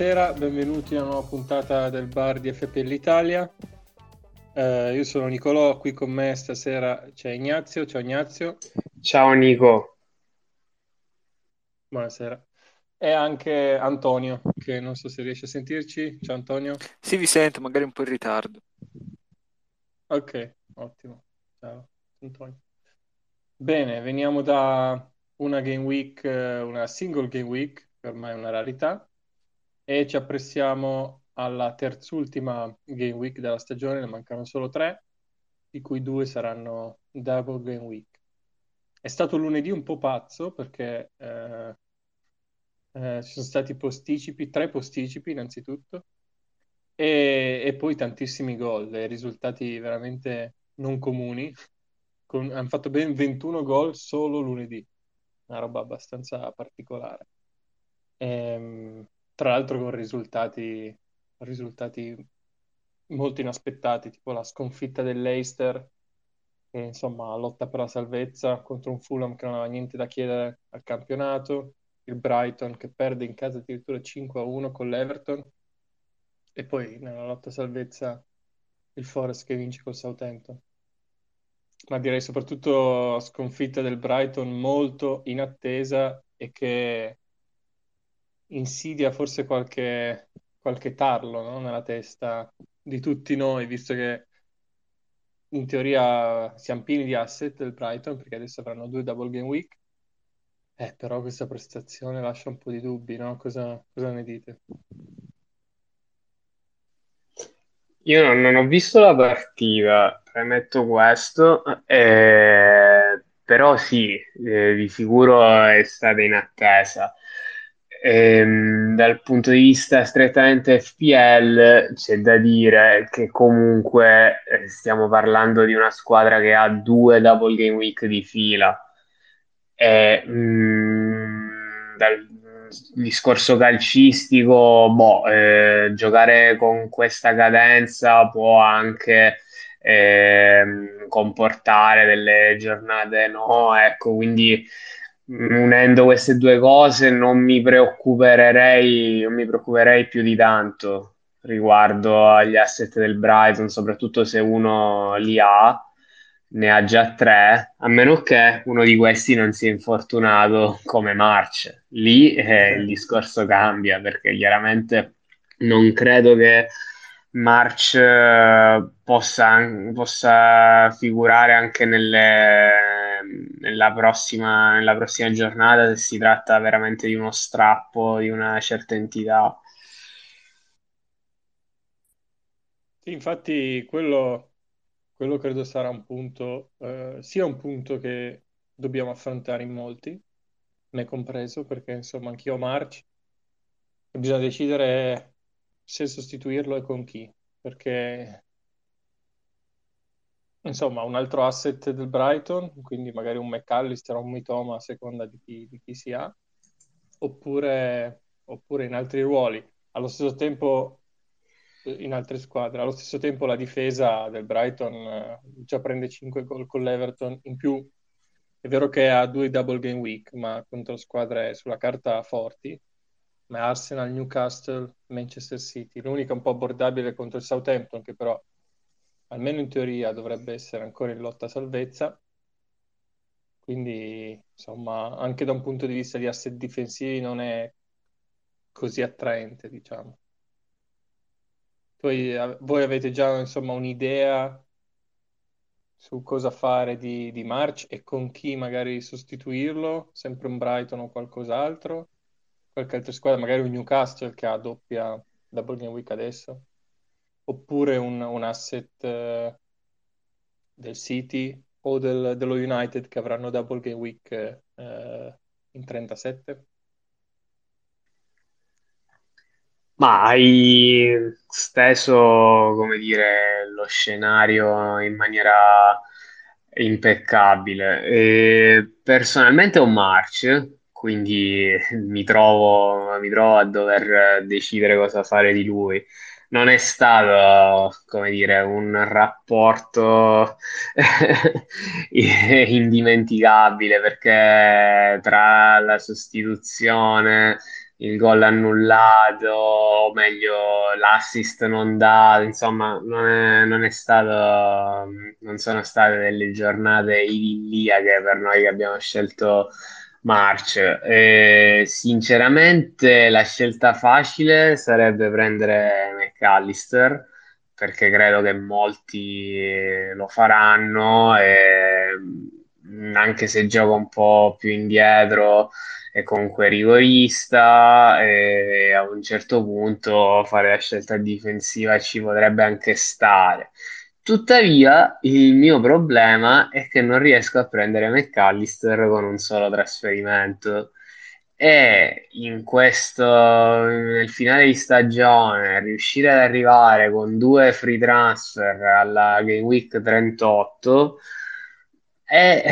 Buonasera, benvenuti a una nuova puntata del bar di FPL Italia. Eh, io sono Nicolò, qui con me stasera c'è Ignazio. Ciao Ignazio. Ciao Nico. Buonasera. E anche Antonio, che non so se riesce a sentirci. Ciao Antonio. Sì, vi sento, magari un po' in ritardo. Ok, ottimo. Ciao Antonio. Bene, veniamo da una game week, eh, una single game week, che ormai è una rarità, e ci apprestiamo alla terzultima game week della stagione, ne mancano solo tre, di cui due saranno double game week. È stato lunedì un po' pazzo perché eh, eh, ci sono stati posticipi, tre posticipi innanzitutto, e, e poi tantissimi gol, e risultati veramente non comuni. Con, hanno fatto ben 21 gol solo lunedì, una roba abbastanza particolare. Ehm, tra l'altro con risultati, risultati molto inaspettati, tipo la sconfitta dell'Eister, che insomma lotta per la salvezza contro un Fulham che non aveva niente da chiedere al campionato, il Brighton che perde in casa addirittura 5-1 con l'Everton, e poi nella lotta salvezza il Forest che vince col Southampton. Ma direi soprattutto sconfitta del Brighton molto inattesa e che insidia forse qualche, qualche tarlo no? nella testa di tutti noi, visto che in teoria siamo pieni di asset del Brighton, perché adesso avranno due double game week, eh, però questa prestazione lascia un po' di dubbi, no? Cosa, cosa ne dite? Io non, non ho visto la partita, premetto questo, eh, però sì, eh, di sicuro è stata in attesa. Ehm, dal punto di vista strettamente FPL c'è da dire che comunque eh, stiamo parlando di una squadra che ha due double game week di fila. E mh, dal discorso calcistico boh, eh, giocare con questa cadenza può anche eh, comportare delle giornate no, ecco, quindi unendo queste due cose non mi preoccuperei, non mi preoccuperei più di tanto riguardo agli asset del Brighton, soprattutto se uno li ha, ne ha già tre, a meno che uno di questi non sia infortunato come March. Lì eh, il discorso cambia perché chiaramente non credo che March eh, possa, possa figurare anche nelle, nella, prossima, nella prossima giornata se si tratta veramente di uno strappo di una certa entità. Sì, infatti quello, quello credo sarà un punto, eh, sia un punto che dobbiamo affrontare in molti, me compreso, perché insomma anch'io March, bisogna decidere se sostituirlo e con chi, perché insomma un altro asset del Brighton, quindi magari un McAllister o un Mitoma a seconda di chi, di chi si ha, oppure, oppure in altri ruoli. Allo stesso tempo in altre squadre. Allo stesso tempo la difesa del Brighton eh, già prende 5 gol con l'Everton. In più è vero che ha due double game week, ma contro squadre sulla carta forti ma Arsenal, Newcastle, Manchester City. L'unica un po' abbordabile contro il Southampton, che però almeno in teoria dovrebbe essere ancora in lotta a salvezza. Quindi, insomma, anche da un punto di vista di asset difensivi non è così attraente, diciamo. Poi voi avete già, insomma, un'idea su cosa fare di, di March e con chi magari sostituirlo? Sempre un Brighton o qualcos'altro? qualche altra squadra, magari un Newcastle che ha doppia double game week adesso, oppure un, un asset uh, del City o del, dello United che avranno double game week uh, in 37. Ma hai steso, come dire, lo scenario in maniera impeccabile. E personalmente ho March, quindi mi trovo, mi trovo a dover decidere cosa fare di lui. Non è stato, come dire, un rapporto indimenticabile perché tra la sostituzione, il gol annullato, o meglio, l'assist non dato, insomma, non è, non è stato, non sono state delle giornate idilliache per noi che abbiamo scelto March. E, sinceramente, la scelta facile sarebbe prendere McAllister, perché credo che molti lo faranno, e, anche se gioca un po' più indietro è comunque rigorista e a un certo punto fare la scelta difensiva ci potrebbe anche stare. Tuttavia, il mio problema è che non riesco a prendere McAllister con un solo trasferimento. E in questo, nel finale di stagione, riuscire ad arrivare con due free transfer alla Game Week 38 è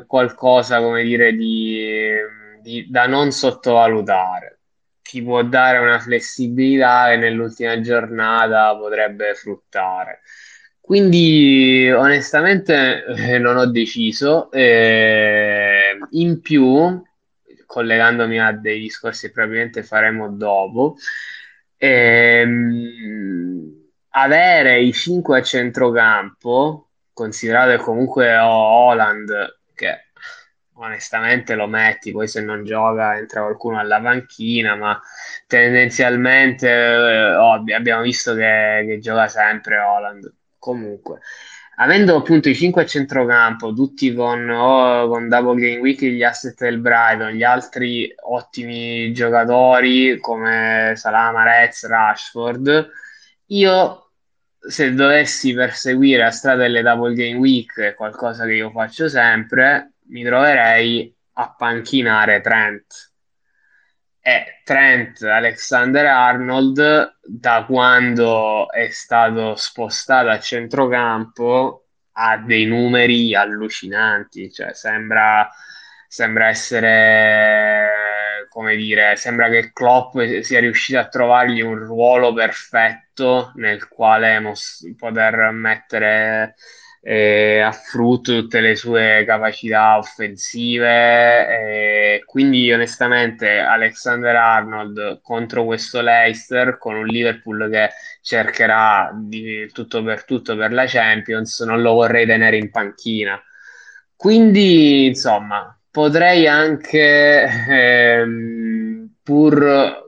eh, qualcosa, come dire, di, di- da non sottovalutare. Ti può dare una flessibilità che nell'ultima giornata potrebbe fruttare. Quindi, onestamente, eh, non ho deciso. Eh, in più, collegandomi a dei discorsi che probabilmente faremo dopo, ehm, avere i 5 a centrocampo, considerato che comunque ho Holland, che onestamente lo metti, poi se non gioca entra qualcuno alla panchina, ma tendenzialmente eh, oh, abbiamo visto che, che gioca sempre Holland. Comunque, avendo appunto i 5 a centrocampo, tutti con, oh, con Game Week, gli asset del Brighton, gli altri ottimi giocatori come Salah, Marez, Rashford, io se dovessi perseguire la strada delle Double Game Week, qualcosa che io faccio sempre, mi troverei a panchinare Trent. E Trent Alexander-Arnold, da quando è stato spostato a centrocampo, ha dei numeri allucinanti, cioè sembra, sembra essere, come dire, sembra che Klopp sia riuscito a trovargli un ruolo perfetto nel quale mos- poter mettere eh, a frutto tutte le sue capacità offensive. eh, quindi, onestamente, Alexander Arnold contro questo Leicester con un Liverpool che cercherà di tutto per tutto per la Champions, non lo vorrei tenere in panchina. Quindi, insomma, potrei anche, ehm, pur,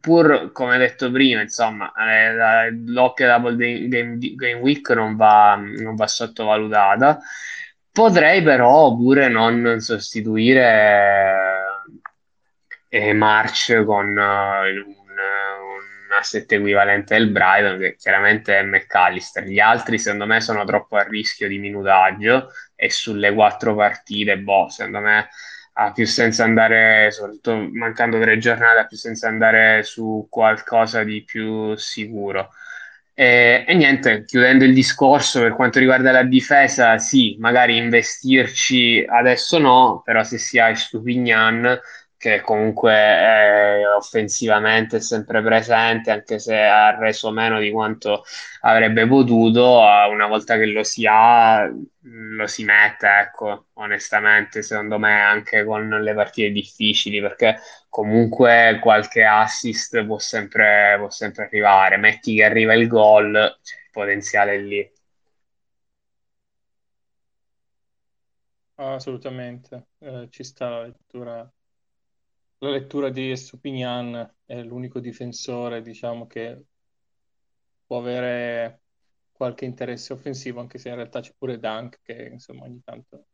pur come detto prima, insomma, eh, l'occhio Double Game, Game- Week non va, non va sottovalutata. Potrei però pure non sostituire eh, March con eh, un, un asset equivalente del Brighton, che chiaramente è McAllister. Gli altri, secondo me, sono troppo a rischio di minutaggio e sulle quattro partite, boh, secondo me ha più senso andare, soprattutto mancando tre giornate, ha più senso andare su qualcosa di più sicuro. E, e niente, chiudendo il discorso per quanto riguarda la difesa, sì, magari investirci adesso no, però se si ha Stupignan, che comunque è offensivamente sempre presente, anche se ha reso meno di quanto avrebbe potuto, una volta che lo si ha, lo si mette, ecco, onestamente, secondo me anche con le partite difficili, perché comunque qualche assist può sempre, può sempre arrivare. Metti che arriva il gol, c'è il potenziale lì. Assolutamente. Eh, ci sta la lettura, la lettura di Estupinian, è l'unico difensore, diciamo, che può avere qualche interesse offensivo, anche se in realtà c'è pure Dunk, che insomma ogni tanto,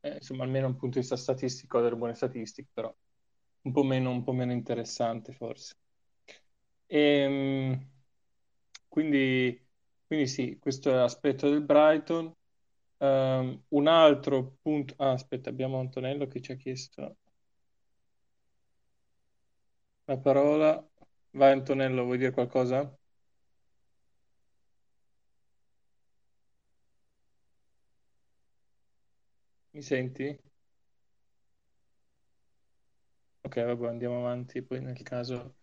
eh, insomma, almeno da un punto di vista statistico ha delle buone statistiche, però un po' meno, un po' meno interessante forse. Ehm, quindi, quindi sì, questo è l'aspetto del Brighton. Ehm, un altro punto... Ah, aspetta, abbiamo Antonello che ci ha chiesto la parola. Vai Antonello, vuoi dire qualcosa? Mi senti? Ok, vabbè, andiamo avanti, poi nel caso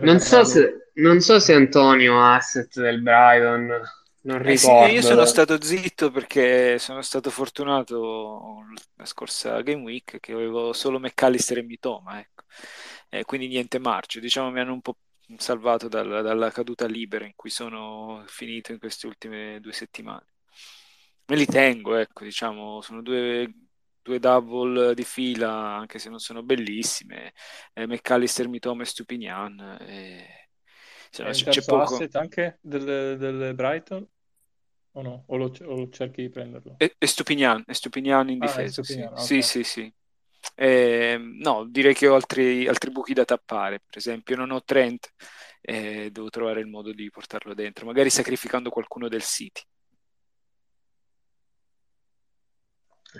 Non so se, non so se Antonio ha asset del Brighton. Non Eh sì, io sono stato zitto perché sono stato fortunato la scorsa Game Week che avevo solo McAllister e Mitoma, ecco. Eh, quindi niente marcio. Diciamo mi hanno un po' salvato dal- dalla caduta libera in cui sono finito in queste ultime due settimane. Me li tengo, ecco, diciamo, sono due, due double di fila, anche se non sono bellissime. Eh, McAllister, Mitoma e Stupinian. eh, È insomma, un c- c'è terzo poco. asset anche del, del Brighton o no? O lo, o cerchi di prenderlo? E, e Stupinian, e Stupinian in Ah, è difesa, sì, Stupinian, sì, sì, sì. Ehm, no, direi che ho altri, altri buchi da tappare. Per esempio, non ho Trent, e devo trovare il modo di portarlo dentro, magari sacrificando qualcuno del City.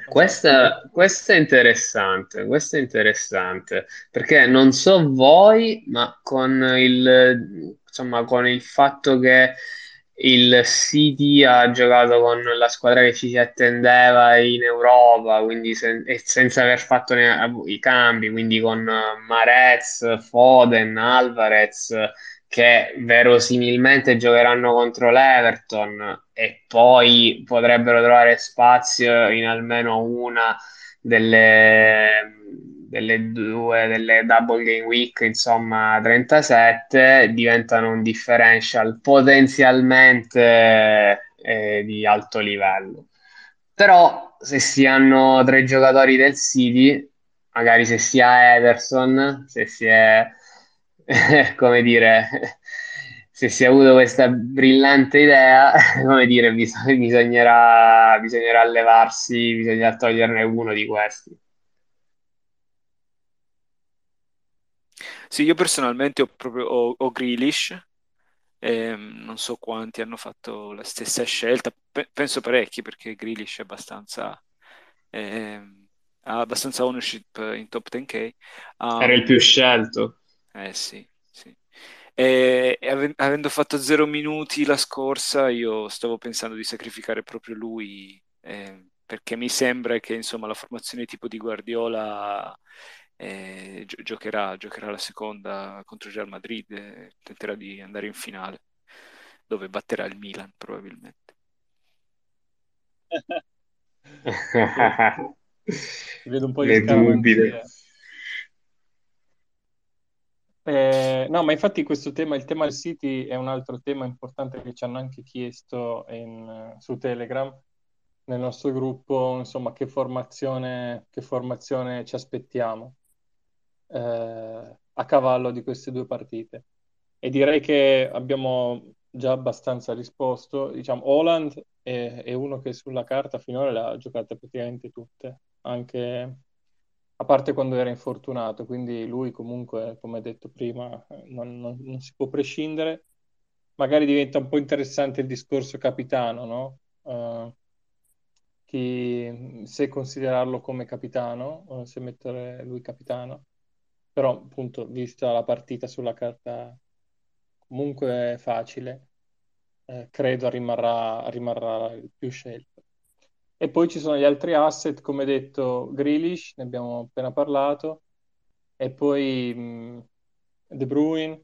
Questa, questa è interessante, questa è interessante, perché non so voi, ma con il, insomma, con il fatto che il City ha giocato con la squadra che ci si attendeva in Europa, quindi sen- senza aver fatto ne- i cambi, quindi con Mahrez, Foden, Alvarez, che verosimilmente giocheranno contro l'Everton e poi potrebbero trovare spazio in almeno una delle, delle due delle double game week, insomma 37, diventano un differential potenzialmente eh, di alto livello. Però se si hanno tre giocatori del City, magari se si ha Ederson, se si è, come dire, se si è avuto questa brillante idea, come dire, bis- bisognerà, bisognerà levarsi, bisognerà toglierne uno di questi. Sì, io personalmente ho proprio ho, ho Grealish, ehm, non so quanti hanno fatto la stessa scelta, Pe- penso parecchi perché Grealish è abbastanza, ehm, ha abbastanza ownership in top 10K. Era il più Um, scelto. eh sì, sì. E, e ave- avendo fatto zero minuti la scorsa, io stavo pensando di sacrificare proprio lui, eh, perché mi sembra che insomma la formazione tipo di Guardiola eh, gio- giocherà, giocherà la seconda contro il Real Madrid, e tenterà di andare in finale, dove batterà il Milan probabilmente. Vede un po' di scaramanzia. Eh, no, ma infatti questo tema, il tema del City è un altro tema importante che ci hanno anche chiesto in- su Telegram, nel nostro gruppo, insomma, che formazione, che formazione ci aspettiamo eh, a cavallo di queste due partite. E direi che abbiamo già abbastanza risposto. Diciamo, Haaland è, è uno che sulla carta finora le ha giocate praticamente tutte, anche a parte quando era infortunato, quindi lui comunque, come detto prima, eh, non, non- non si può prescindere. Magari diventa un po' interessante il discorso capitano, no? Eh, chi- se considerarlo come capitano, o se mettere lui capitano. Però, appunto, vista la partita sulla carta comunque facile, eh, credo rimarrà, rimarrà il più scelto. E poi ci sono gli altri asset, come detto, Grealish, ne abbiamo appena parlato, e poi mh, De Bruyne,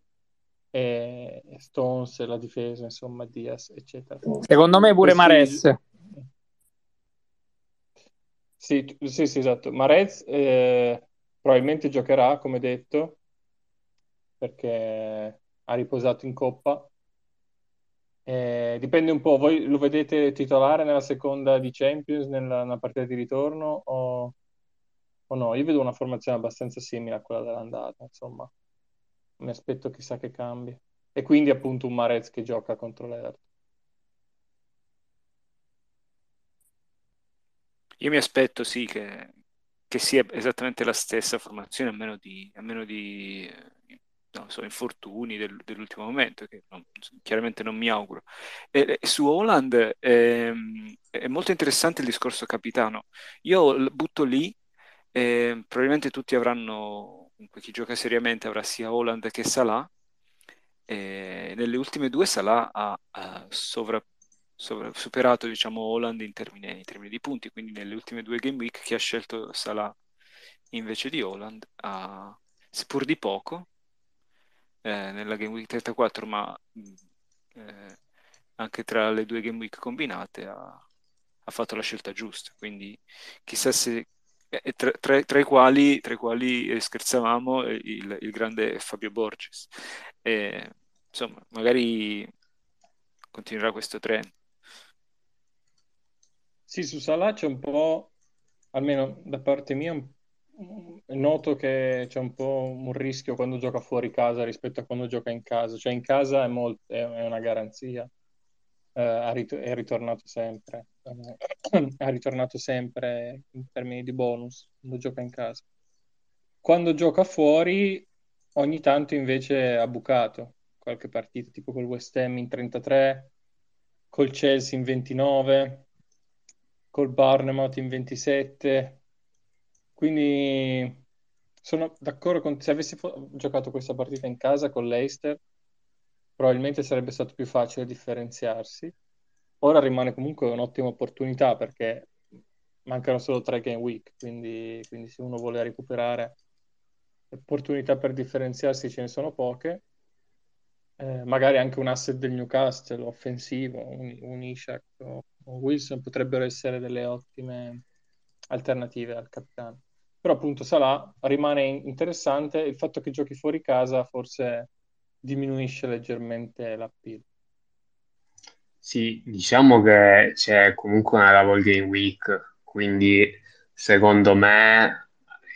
e Stones, la difesa, insomma, Diaz, eccetera. Secondo me pure Questi... Mares. Sì, sì, sì, esatto. Mahrez eh, probabilmente giocherà, come detto, perché ha riposato in coppa. Eh, dipende un po', voi lo vedete titolare nella seconda di Champions, nella, nella partita di ritorno o, o no? Io vedo una formazione abbastanza simile a quella dell'andata, insomma, mi aspetto chissà che cambi. E quindi appunto un Mahrez che gioca contro l'Everton. Io mi aspetto sì che, che sia esattamente la stessa formazione, a meno di, a meno di eh, so, infortuni del- dell'ultimo momento, che non- chiaramente non mi auguro. E, e su Holland ehm, è molto interessante il discorso capitano. Io butto lì, eh, probabilmente tutti avranno, comunque chi gioca seriamente avrà sia Holland che Salah. E nelle ultime due Salah ha, ha sovra- superato diciamo, Holland in termini, in termini di punti, quindi nelle ultime due game week chi ha scelto Salah invece di Holland ha, seppur di poco, eh, nella game week 34, ma eh, anche tra le due game week combinate ha, ha fatto la scelta giusta. Quindi chissà se tra, tra, tra, i quali, tra i quali eh, scherzavamo eh, il, il, grande Fabio Borges. Insomma, magari continuerà questo trend. Sì, su Salah c'è un po', almeno da parte mia, noto che c'è un po' un rischio quando gioca fuori casa rispetto a quando gioca in casa. Cioè in casa è, molt- è una garanzia, eh, è ritornato sempre, eh, è ritornato sempre in termini di bonus quando gioca in casa. Quando gioca fuori, ogni tanto invece ha bucato qualche partita, tipo col West Ham in 33, col Chelsea in 29, col Barnemouth in 27 quindi sono d'accordo con se avessi fo- giocato questa partita in casa con l'Eister, probabilmente sarebbe stato più facile differenziarsi. Ora rimane comunque un'ottima opportunità perché mancano solo tre game week, quindi, quindi se uno vuole recuperare opportunità per differenziarsi ce ne sono poche. Eh, magari anche un asset del Newcastle offensivo, un, un Ishak o, o Wilson potrebbero essere delle ottime alternative al capitano. Però appunto Salah rimane interessante, il fatto che giochi fuori casa forse diminuisce leggermente l'appeal. Sì, diciamo che c'è comunque una double game week, quindi secondo me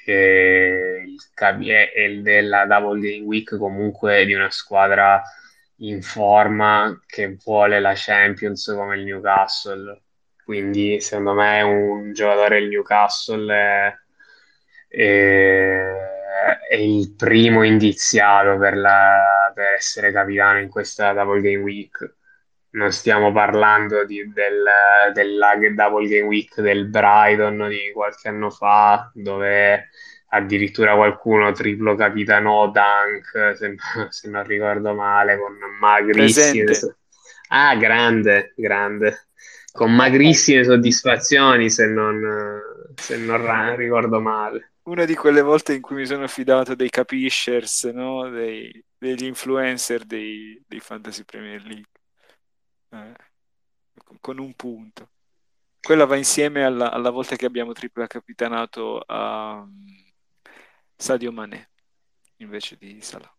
eh, il cavi- è, è della double game week comunque di una squadra in forma che vuole la Champions come il Newcastle. Quindi secondo me un giocatore del Newcastle è e, è il primo indiziato per, la, per, essere capitano in questa Double Game Week. Non stiamo parlando di, del, della Double Game Week del Brighton di qualche anno fa, dove addirittura qualcuno triplo capitano Dunk, se, se non ricordo male, con magrissime... Ah, grande, grande. Con magrissime soddisfazioni, se non, se non ricordo male una di quelle volte in cui mi sono fidato dei capishers, no? dei, degli influencer dei, dei, Fantasy Premier League, eh, con un punto. Quella va insieme alla, alla volta che abbiamo tripla capitanato a um, Sadio Mané invece di Salah.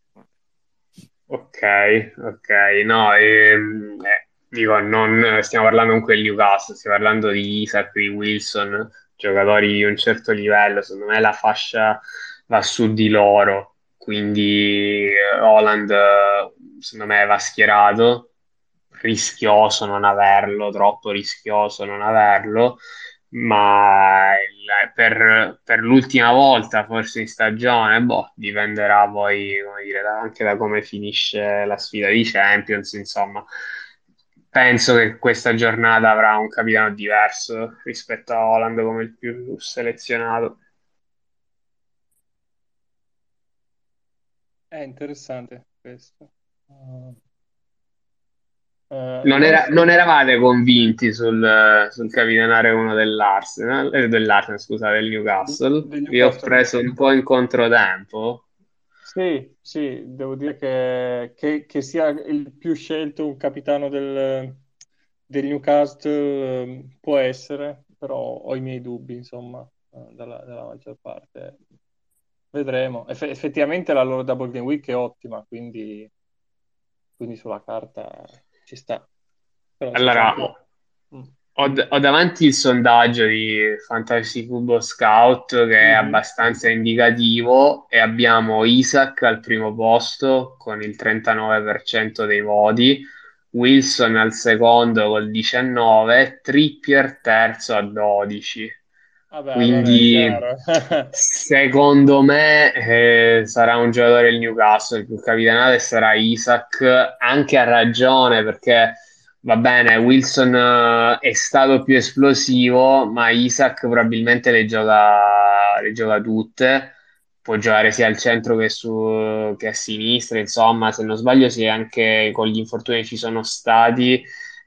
Ok, ok, no, ehm, eh, dico, non stiamo parlando comunque del Newcastle, stiamo parlando di Isaac, di Wilson, giocatori di un certo livello, secondo me la fascia va su di loro, quindi eh, Holland secondo me va schierato, rischioso non averlo, troppo rischioso non averlo, ma per, per, l'ultima volta forse in stagione, boh, dipenderà poi dire, anche da come finisce la sfida di Champions, insomma penso che questa giornata avrà un capitano diverso rispetto a Holland come il più selezionato. È interessante questo. Uh, non, era, non, eravate convinti sul, sul capitanare uno dell'Arsenal, eh, dell'Arsenal, scusate, del Newcastle. Del Newcastle. Vi ho preso un po' in controtempo. Sì, sì, devo dire che, che, che sia il più scelto un capitano del, del Newcastle ehm, può essere, però ho i miei dubbi, insomma, eh, dalla, dalla maggior parte. Vedremo. Eff- effettivamente la loro Double Game Week è ottima, quindi, quindi sulla carta ci sta. Però allora, ho, ho, davanti il sondaggio di Fantasy Football Scout che è mm-hmm. abbastanza indicativo e abbiamo Isaac al primo posto con il 39% dei voti, Wilson al secondo col 19, Trippier terzo a 12. Vabbè, Quindi secondo me eh, sarà un giocatore del Newcastle, il più capitanato sarà Isaac, anche a ragione perché Va bene, Wilson uh, è stato più esplosivo, ma Isaac probabilmente le gioca, le gioca tutte. Può giocare sia al centro che, su, che a sinistra, insomma, se non sbaglio, sì, anche con gli infortuni che ci sono stati,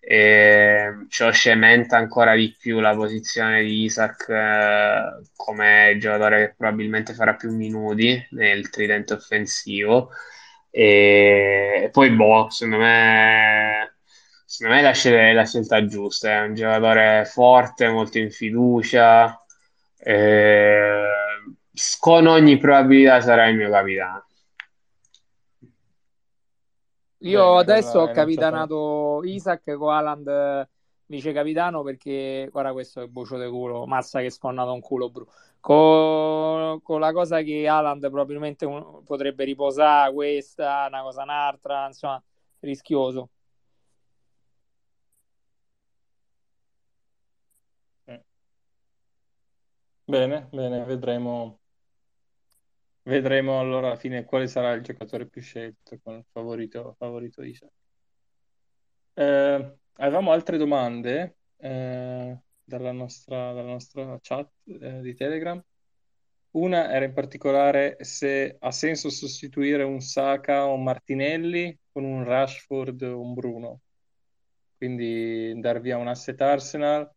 eh, ciò cementa ancora di più la posizione di Isaac eh, come giocatore che probabilmente farà più minuti nel tridente offensivo. E, e poi, boh, secondo me secondo me la, scel- la scelta giusta, è un giocatore forte, molto in fiducia, eh, con ogni probabilità sarà il mio capitano. Io Bene, adesso ho capitanato Isaac con Haaland eh, vice capitano perché, guarda questo è bucio di culo, mazza che sfonnato un culo bru. Con, con la cosa che Haaland probabilmente un- potrebbe riposare questa, una cosa un'altra, insomma, rischioso. Eh. Bene, bene, vedremo. Vedremo allora alla fine quale sarà il giocatore più scelto con il favorito, favorito Isaac. Eh, avevamo altre domande eh, dalla nostra, dalla nostra chat eh, di Telegram. Una era in particolare se ha senso sostituire un Saka o un Martinelli con un Rashford o un Bruno. Quindi dar via un asset Arsenal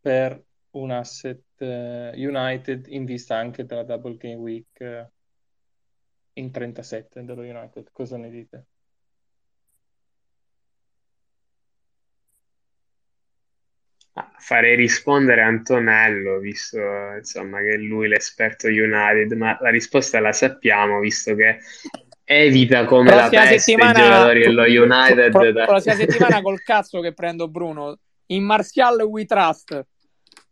per un asset eh, United in vista anche della Double Game Week eh, in 37 dello United. Cosa ne dite? Ah, Farei rispondere Antonello, visto insomma che è lui l'esperto United, ma la risposta la sappiamo, visto che evita come la peste i giocatori dello United. pro- da- prossima settimana col cazzo che prendo Bruno in Martial We Trust.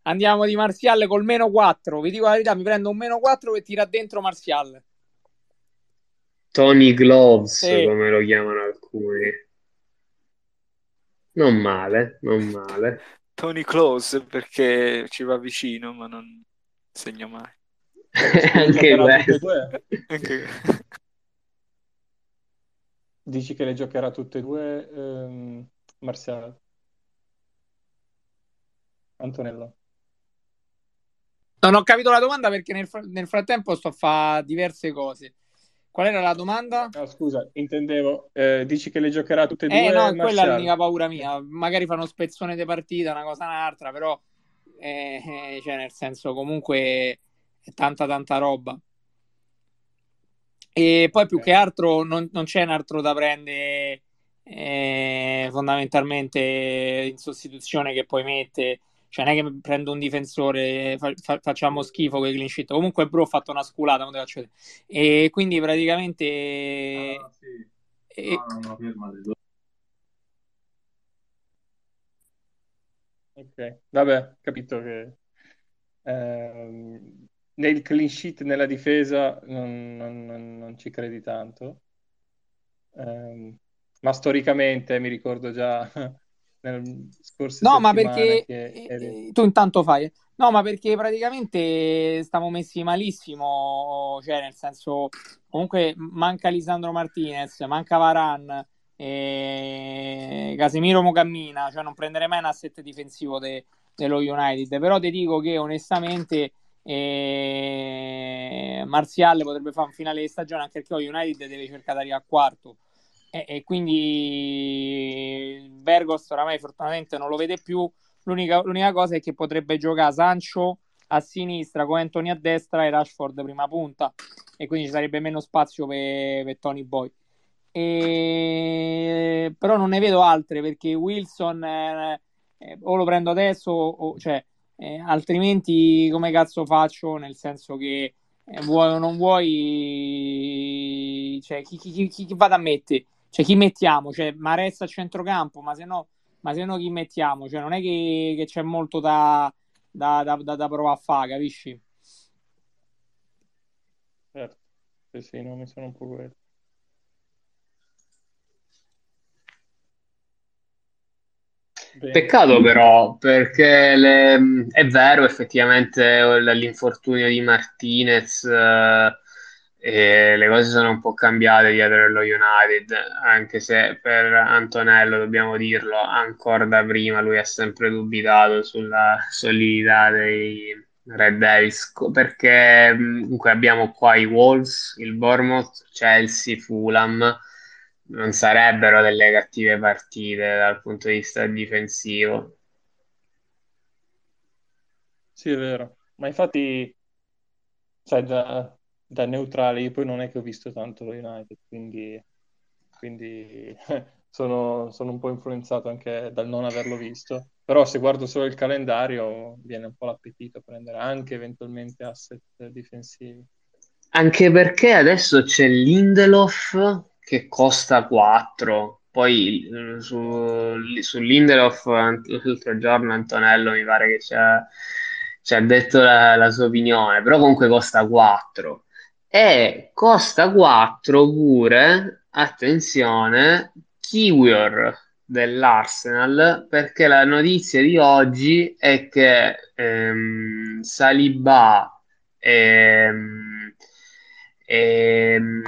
Andiamo di Martial col meno 4. Vi dico la verità, mi prendo un meno 4 che tira dentro Martial. Tony Gloves, Sì. come lo chiamano alcuni. Non male, non male. Tony Close perché ci va vicino, ma non segna mai. Anche e questo. due? Anche- Dici che le giocherà tutte e due ehm, Martial? Antonello? Non ho capito la domanda perché nel, fr- nel frattempo sto a fare diverse cose. Qual era la domanda? No, scusa, intendevo, eh, dici che le giocherà tutte e Eh due no, quella è l'unica paura mia. Magari fanno spezzone di partita, una cosa un'altra, però eh, eh, cioè nel senso comunque è tanta tanta roba. E poi più Ok. che altro non, non c'è un altro da prendere eh, fondamentalmente in sostituzione che poi mette. Cioè, non è che prendo un difensore, fa- fa- facciamo schifo con i clean sheet. Comunque, Bro ha fatto una sculata, non te la faccio. E quindi praticamente. Ah, sì. e- No, no, no, fermati. Ok, vabbè, capito che ehm, nel clean sheet nella difesa non, non- non- non ci credi tanto. Ehm, ma storicamente mi ricordo già scorse No, ma perché eh, eri... eh, tu intanto fai. No, ma perché praticamente stiamo messi malissimo, cioè nel senso comunque manca Lisandro Martinez, manca Varan, eh, Casemiro mo cammina, cioè non prenderei mai un asset difensivo de- dello United, però ti dico che onestamente eh, Martial potrebbe fare un finale di stagione anche perché lo United deve cercare di arrivare a quarto e, e quindi Bergos oramai fortunatamente non lo vede più. L'unica, l'unica cosa è che potrebbe giocare Sancho a sinistra con Anthony a destra e Rashford prima punta e quindi ci sarebbe meno spazio per, per Tony Boy. E... Però non ne vedo altre perché Wilson eh, eh, o lo prendo adesso o cioè, eh, altrimenti come cazzo faccio? Nel senso che eh, vuoi o non vuoi, cioè, chi, chi, chi, chi vado a mettere? Cioè, chi mettiamo? Cioè, Maressa a centrocampo, ma se no, ma se no chi mettiamo? Cioè, non è che, che c'è molto da, da, da, da, da provare a fare, capisci? Certo, sì, sì, no, mi sono un po' quello. Bene. Peccato però, perché le- è vero effettivamente l'infortunio di Martinez eh, e le cose sono un po' cambiate dietro lo United, anche se per Antonello, dobbiamo dirlo, ancora da prima lui ha sempre dubitato sulla solidità dei Red Devils, perché comunque abbiamo qua i Wolves, il Bournemouth, Chelsea, Fulham non sarebbero delle cattive partite dal punto di vista difensivo. Sì, è vero, ma infatti, sai, da, da neutrale io poi non è che ho visto tanto lo United, quindi, quindi sono, sono un po' influenzato anche dal non averlo visto, però se guardo solo il calendario viene un po' l'appetito a prendere anche eventualmente asset difensivi. Anche perché adesso c'è Lindelof che costa 4. Poi eh, su, su Lindelof l'altro giorno Antonello mi pare che ci ha, ci ha detto la, la sua opinione, però comunque costa 4. E costa 4 pure, attenzione, Kiwior dell'Arsenal perché la notizia di oggi è che ehm, Saliba ehm, ehm,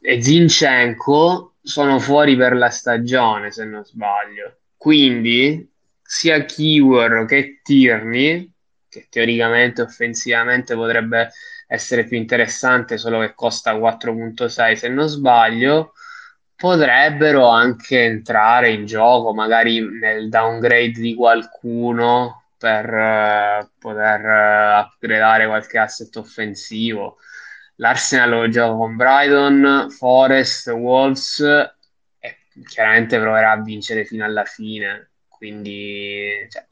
e Zinchenko sono fuori per la stagione se non sbaglio. Quindi sia Kiwior che Tierney che teoricamente offensivamente potrebbe essere più interessante solo che costa 4.6 se non sbaglio potrebbero anche entrare in gioco, magari nel downgrade di qualcuno per uh, poter uh, upgradare qualche asset offensivo. L'Arsenal lo gioca con Brighton, Forest, Wolves e chiaramente proverà a vincere fino alla fine. Quindi cioè,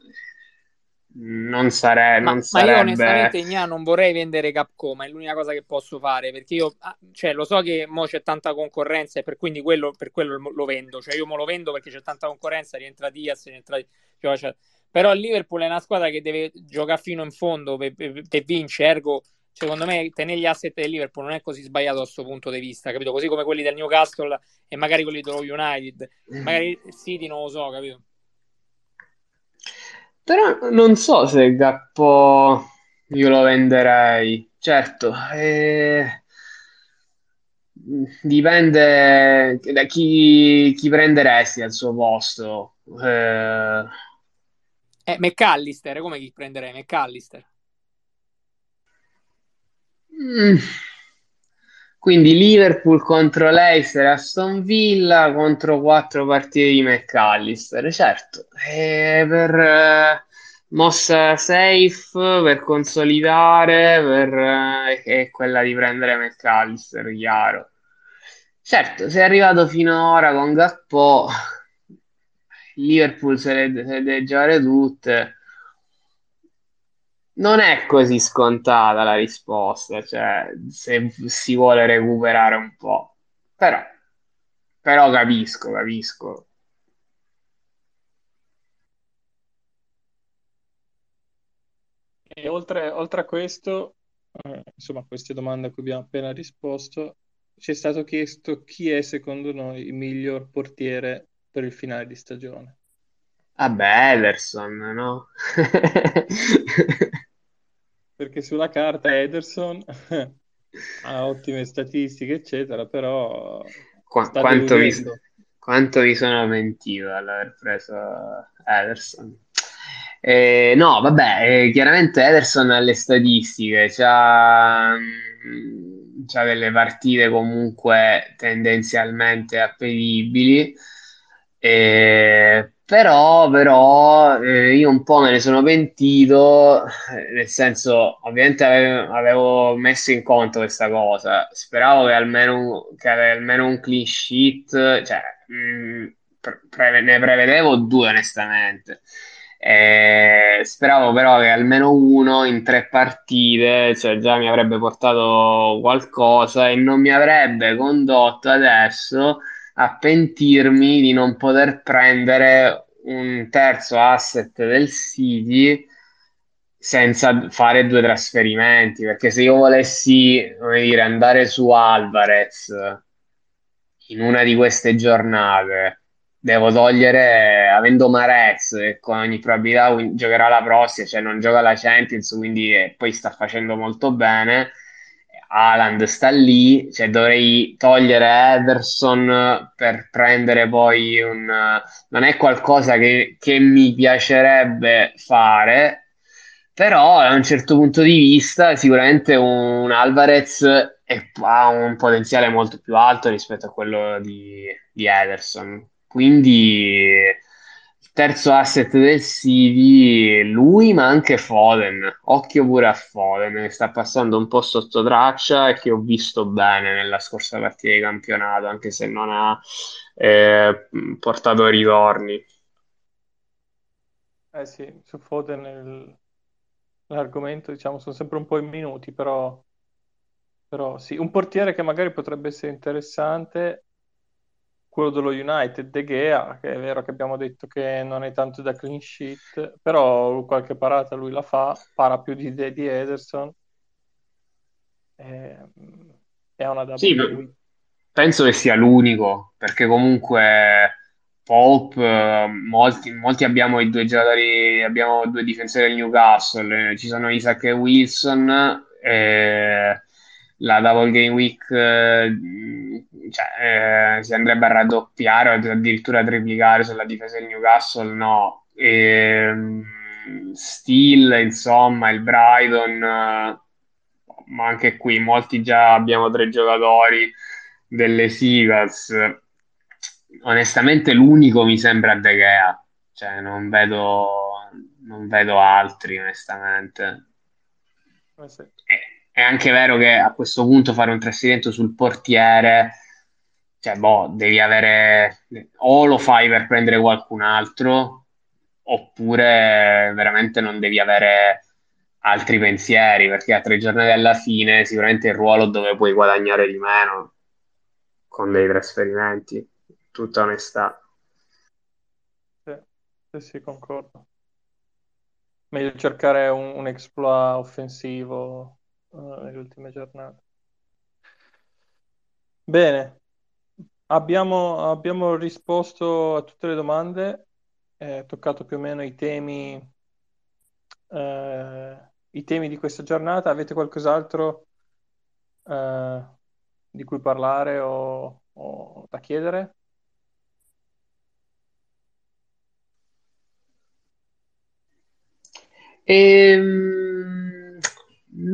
non, sare- ma, non sarebbe... Ma io onestamente Gna, non vorrei vendere Capcom, è l'unica cosa che posso fare, perché io ah, cioè, lo so che mo c'è tanta concorrenza e per, quindi quello, per quello lo vendo, cioè io me lo vendo perché c'è tanta concorrenza, rientra Diaz, rientra... Cioè, però il Liverpool è una squadra che deve giocare fino in fondo per, per, per vincere, ergo secondo me tenere gli asset del Liverpool non è così sbagliato da questo punto di vista, capito? Così come quelli del Newcastle e magari quelli dello United, magari il City non lo so, capito? Però non so se Gappo io lo venderei. Certo, eh, dipende da chi, chi prenderesti al suo posto. Eh, eh, McAllister, come chi prenderei? McAllister. mm, quindi Liverpool contro Leicester, Aston Villa contro quattro partite di McAllister, certo, e per eh, mossa safe, per consolidare, per, eh, è quella di prendere McAllister, chiaro. Certo, sei arrivato finora con Gakpo, Liverpool se le, se le deve giocare tutte non è così scontata la risposta, cioè se si vuole recuperare un po'. Però, però capisco, capisco. E oltre, oltre a questo, eh, insomma, a queste domande a cui abbiamo appena risposto, ci è stato chiesto chi è secondo noi il miglior portiere per il finale di stagione. Vabbè, Ederson, no? perché sulla carta Ederson ha ottime statistiche, eccetera, però Qu- quanto, vi, quanto vi sono mentito all'aver preso Ederson. Eh, no, vabbè, eh, chiaramente Ederson ha le statistiche, c'ha, mm, c'ha delle partite comunque tendenzialmente appetibili. Eh, però, però eh, io un po' me ne sono pentito, eh, nel senso, ovviamente avevo, avevo, messo in conto questa cosa. Speravo che almeno, che almeno un clean sheet, cioè, mh, mm, pre- ne prevedevo due onestamente. Eh, speravo però che almeno uno in tre partite, cioè già mi avrebbe portato qualcosa e non mi avrebbe condotto adesso a pentirmi di non poter prendere un terzo asset del City senza fare due trasferimenti, perché se io volessi, come dire, andare su Alvarez in una di queste giornate, devo togliere, avendo Marez, che con ogni probabilità giocherà la prossima, cioè non gioca la Champions, quindi eh, poi sta facendo molto bene, Haaland sta lì, cioè dovrei togliere Ederson per prendere poi un... non è qualcosa che, che mi piacerebbe fare, però da un certo punto di vista sicuramente un Alvarez è, ha un potenziale molto più alto rispetto a quello di, di Ederson. Quindi terzo asset del City, lui ma anche Foden. Occhio pure a Foden, che sta passando un po' sotto traccia e che ho visto bene nella scorsa partita di campionato, anche se non ha eh, portato ritorni. Eh sì, su Foden il- l'argomento, diciamo, sono sempre un po' in minuti, però, però sì, un portiere che magari potrebbe essere interessante, quello dello United, De Gea, che è vero che abbiamo detto che non è tanto da clean sheet, però qualche parata lui la fa, para più di, di Ederson, e, è una double Sì, penso che sia l'unico, perché comunque Pope, eh, molti, molti abbiamo i due giocatori, abbiamo due difensori del Newcastle, eh, ci sono Isaac e Wilson, e la double game week eh, cioè, eh, si andrebbe a raddoppiare o addirittura a triplicare sulla difesa del Newcastle, no. E, Steele, insomma, il Brighton, eh, ma anche qui molti già abbiamo tre giocatori delle Seagulls. Onestamente l'unico mi sembra De Gea, cioè non vedo, non vedo altri onestamente. Eh sì. È anche vero che a questo punto fare un trasferimento sul portiere, cioè, boh, devi avere o lo fai per prendere qualcun altro, oppure veramente non devi avere altri pensieri, perché a tre giornate alla fine sicuramente il ruolo dove puoi guadagnare di meno con dei trasferimenti, tutta onestà. Sì, sì, concordo. Meglio cercare un, un exploit offensivo eh, nelle ultime giornate. Bene, abbiamo, abbiamo risposto a tutte le domande, eh, toccato più o meno i temi, eh, i temi di questa giornata. Avete qualcos'altro eh, di cui parlare o, o da chiedere? Ehm,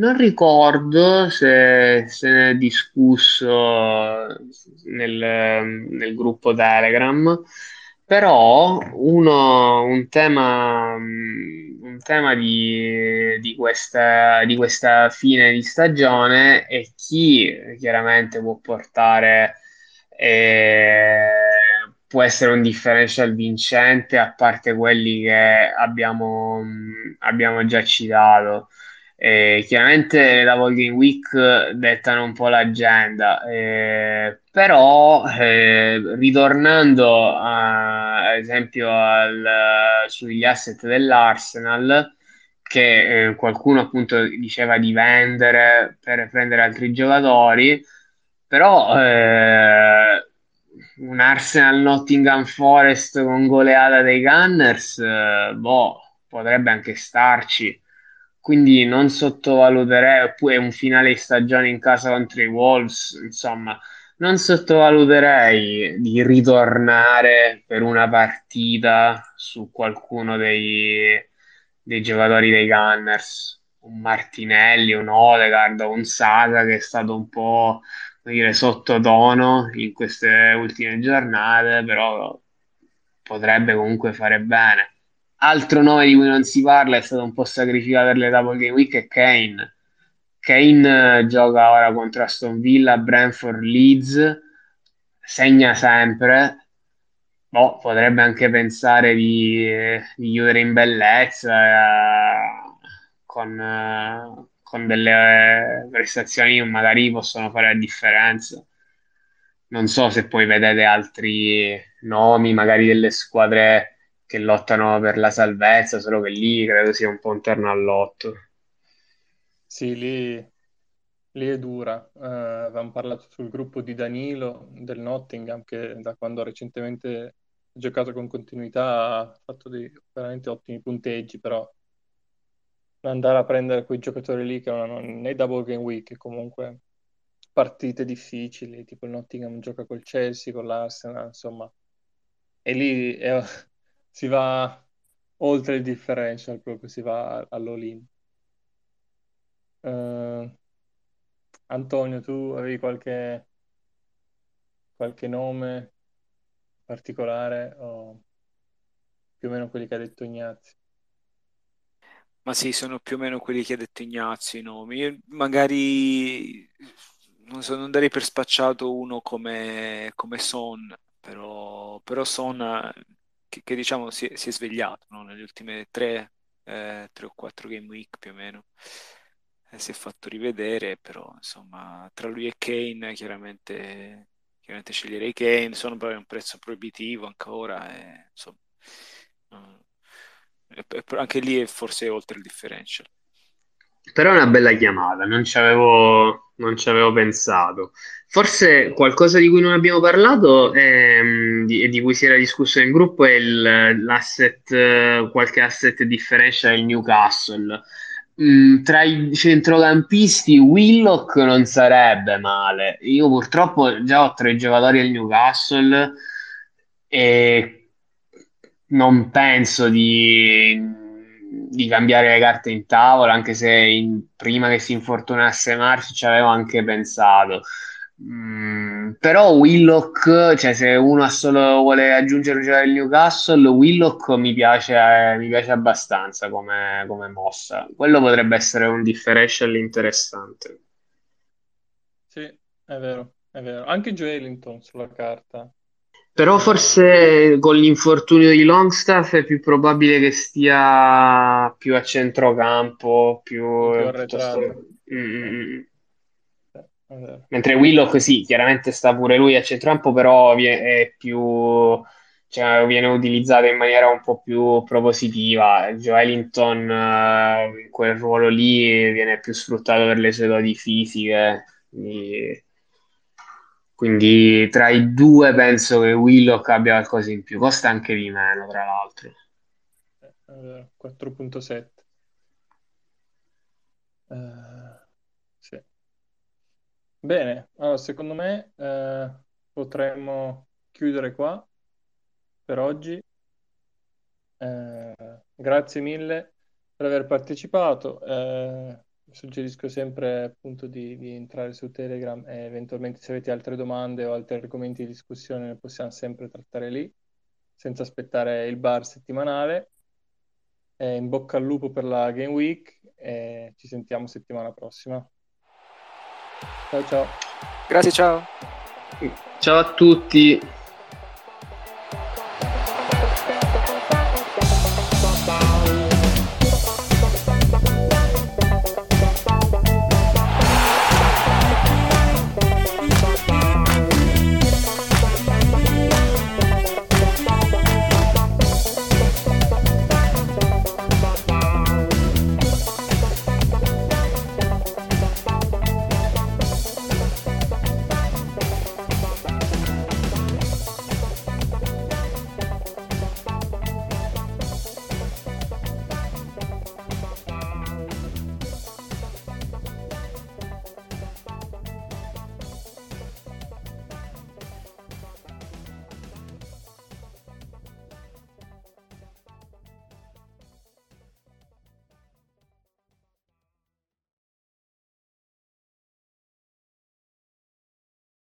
non ricordo se se ne è discusso nel, nel gruppo Telegram, però uno- un tema, un tema di, di questa, di questa fine di stagione è chi chiaramente può portare eh, può essere un differential vincente, a parte quelli che abbiamo, abbiamo già citato. Eh, chiaramente double game week dettano un po' l'agenda, eh, però eh, ritornando a- ad esempio al- sugli asset dell'Arsenal, che eh, qualcuno appunto diceva di vendere per prendere altri giocatori. Però eh, un Arsenal Nottingham Forest con goleada dei Gunners, eh, boh, potrebbe anche starci. Quindi non sottovaluterei, oppure un finale di stagione in casa contro i Wolves, insomma, non sottovaluterei di ritornare per una partita su qualcuno dei, dei giocatori dei Gunners, un Martinelli, un Odegaard, un Saka che è stato un po' dire, sottotono in queste ultime giornate, però potrebbe comunque fare bene. Altro nome di cui non si parla è stato un po' sacrificato per le Double Game Week è Kane. Kane eh, gioca ora contro Aston Villa, Brentford, Leeds, segna sempre. Boh, potrebbe anche pensare di, di chiudere in bellezza eh, con, eh, con delle prestazioni che magari possono fare la differenza. Non so se poi vedete altri nomi, magari delle squadre che lottano per la salvezza, solo che lì credo sia un po' interno al lotto. Sì, lì, lì è dura. Eh, avevamo parlato sul gruppo di Danilo del Nottingham che da quando recentemente ha giocato con continuità ha fatto dei veramente ottimi punteggi, però andare a prendere quei giocatori lì che non hanno né double game week, comunque partite difficili, tipo il Nottingham gioca col Chelsea, con l'Arsenal, insomma, e lì è- si va oltre il differential, proprio si va all'all-in. Eh, Antonio, tu avevi qualche, qualche nome particolare? o- più o meno quelli che ha detto Ignazio. Ma sì, sono più o meno quelli che ha detto Ignazio i nomi. Io magari non so, non darei per spacciato uno come, come Son, però, però Son che, che diciamo si è, si è svegliato no? Nelle ultime tre, eh, tre o quattro game week più o meno. Eh, si è fatto rivedere, però insomma tra lui e Kane chiaramente, chiaramente sceglierei Kane, sono poi un prezzo proibitivo ancora, e, insomma, anche lì è forse oltre il differential. Però è una bella chiamata, non ci avevo, non ci avevo pensato. Forse qualcosa di cui non abbiamo parlato e mm, di, di, cui si era discusso nel gruppo è il, l'asset, qualche asset differential del Newcastle. Mm, tra i centrocampisti Willock non sarebbe male. Io purtroppo già ho tre giocatori al Newcastle e non penso di, di cambiare le carte in tavola, anche se in, prima che si infortunasse Marci ci avevo anche pensato. Mm, però Willock, cioè se uno solo vuole aggiungere un giocatore del Newcastle, Willock mi piace, mi piace abbastanza come, come, mossa. Quello potrebbe essere un differential interessante. Sì, è vero, è vero. Anche Joelinton sulla carta. Però forse con l'infortunio di Longstaff è più probabile che stia più a centrocampo, più, più piuttosto... mm, mm, mm. Mentre Willock sì, chiaramente sta pure lui a centrocampo, però è più, cioè, viene utilizzato in maniera un po' più propositiva. Joelinton uh, in quel ruolo lì viene più sfruttato per le sue doti fisiche. Quindi, quindi tra i due penso che Willock abbia qualcosa in più. Costa anche di meno, tra l'altro. Eh, 4.7. Uh... Bene, allora secondo me eh, potremmo chiudere qua per oggi. Eh, grazie mille per aver partecipato. Eh, suggerisco sempre appunto di, di, entrare su Telegram e eventualmente se avete altre domande o altri argomenti di discussione ne possiamo sempre trattare lì, senza aspettare il bar settimanale. in bocca al lupo per la Game Week e ci sentiamo settimana prossima. Ciao ciao. Grazie, ciao. Ciao a tutti.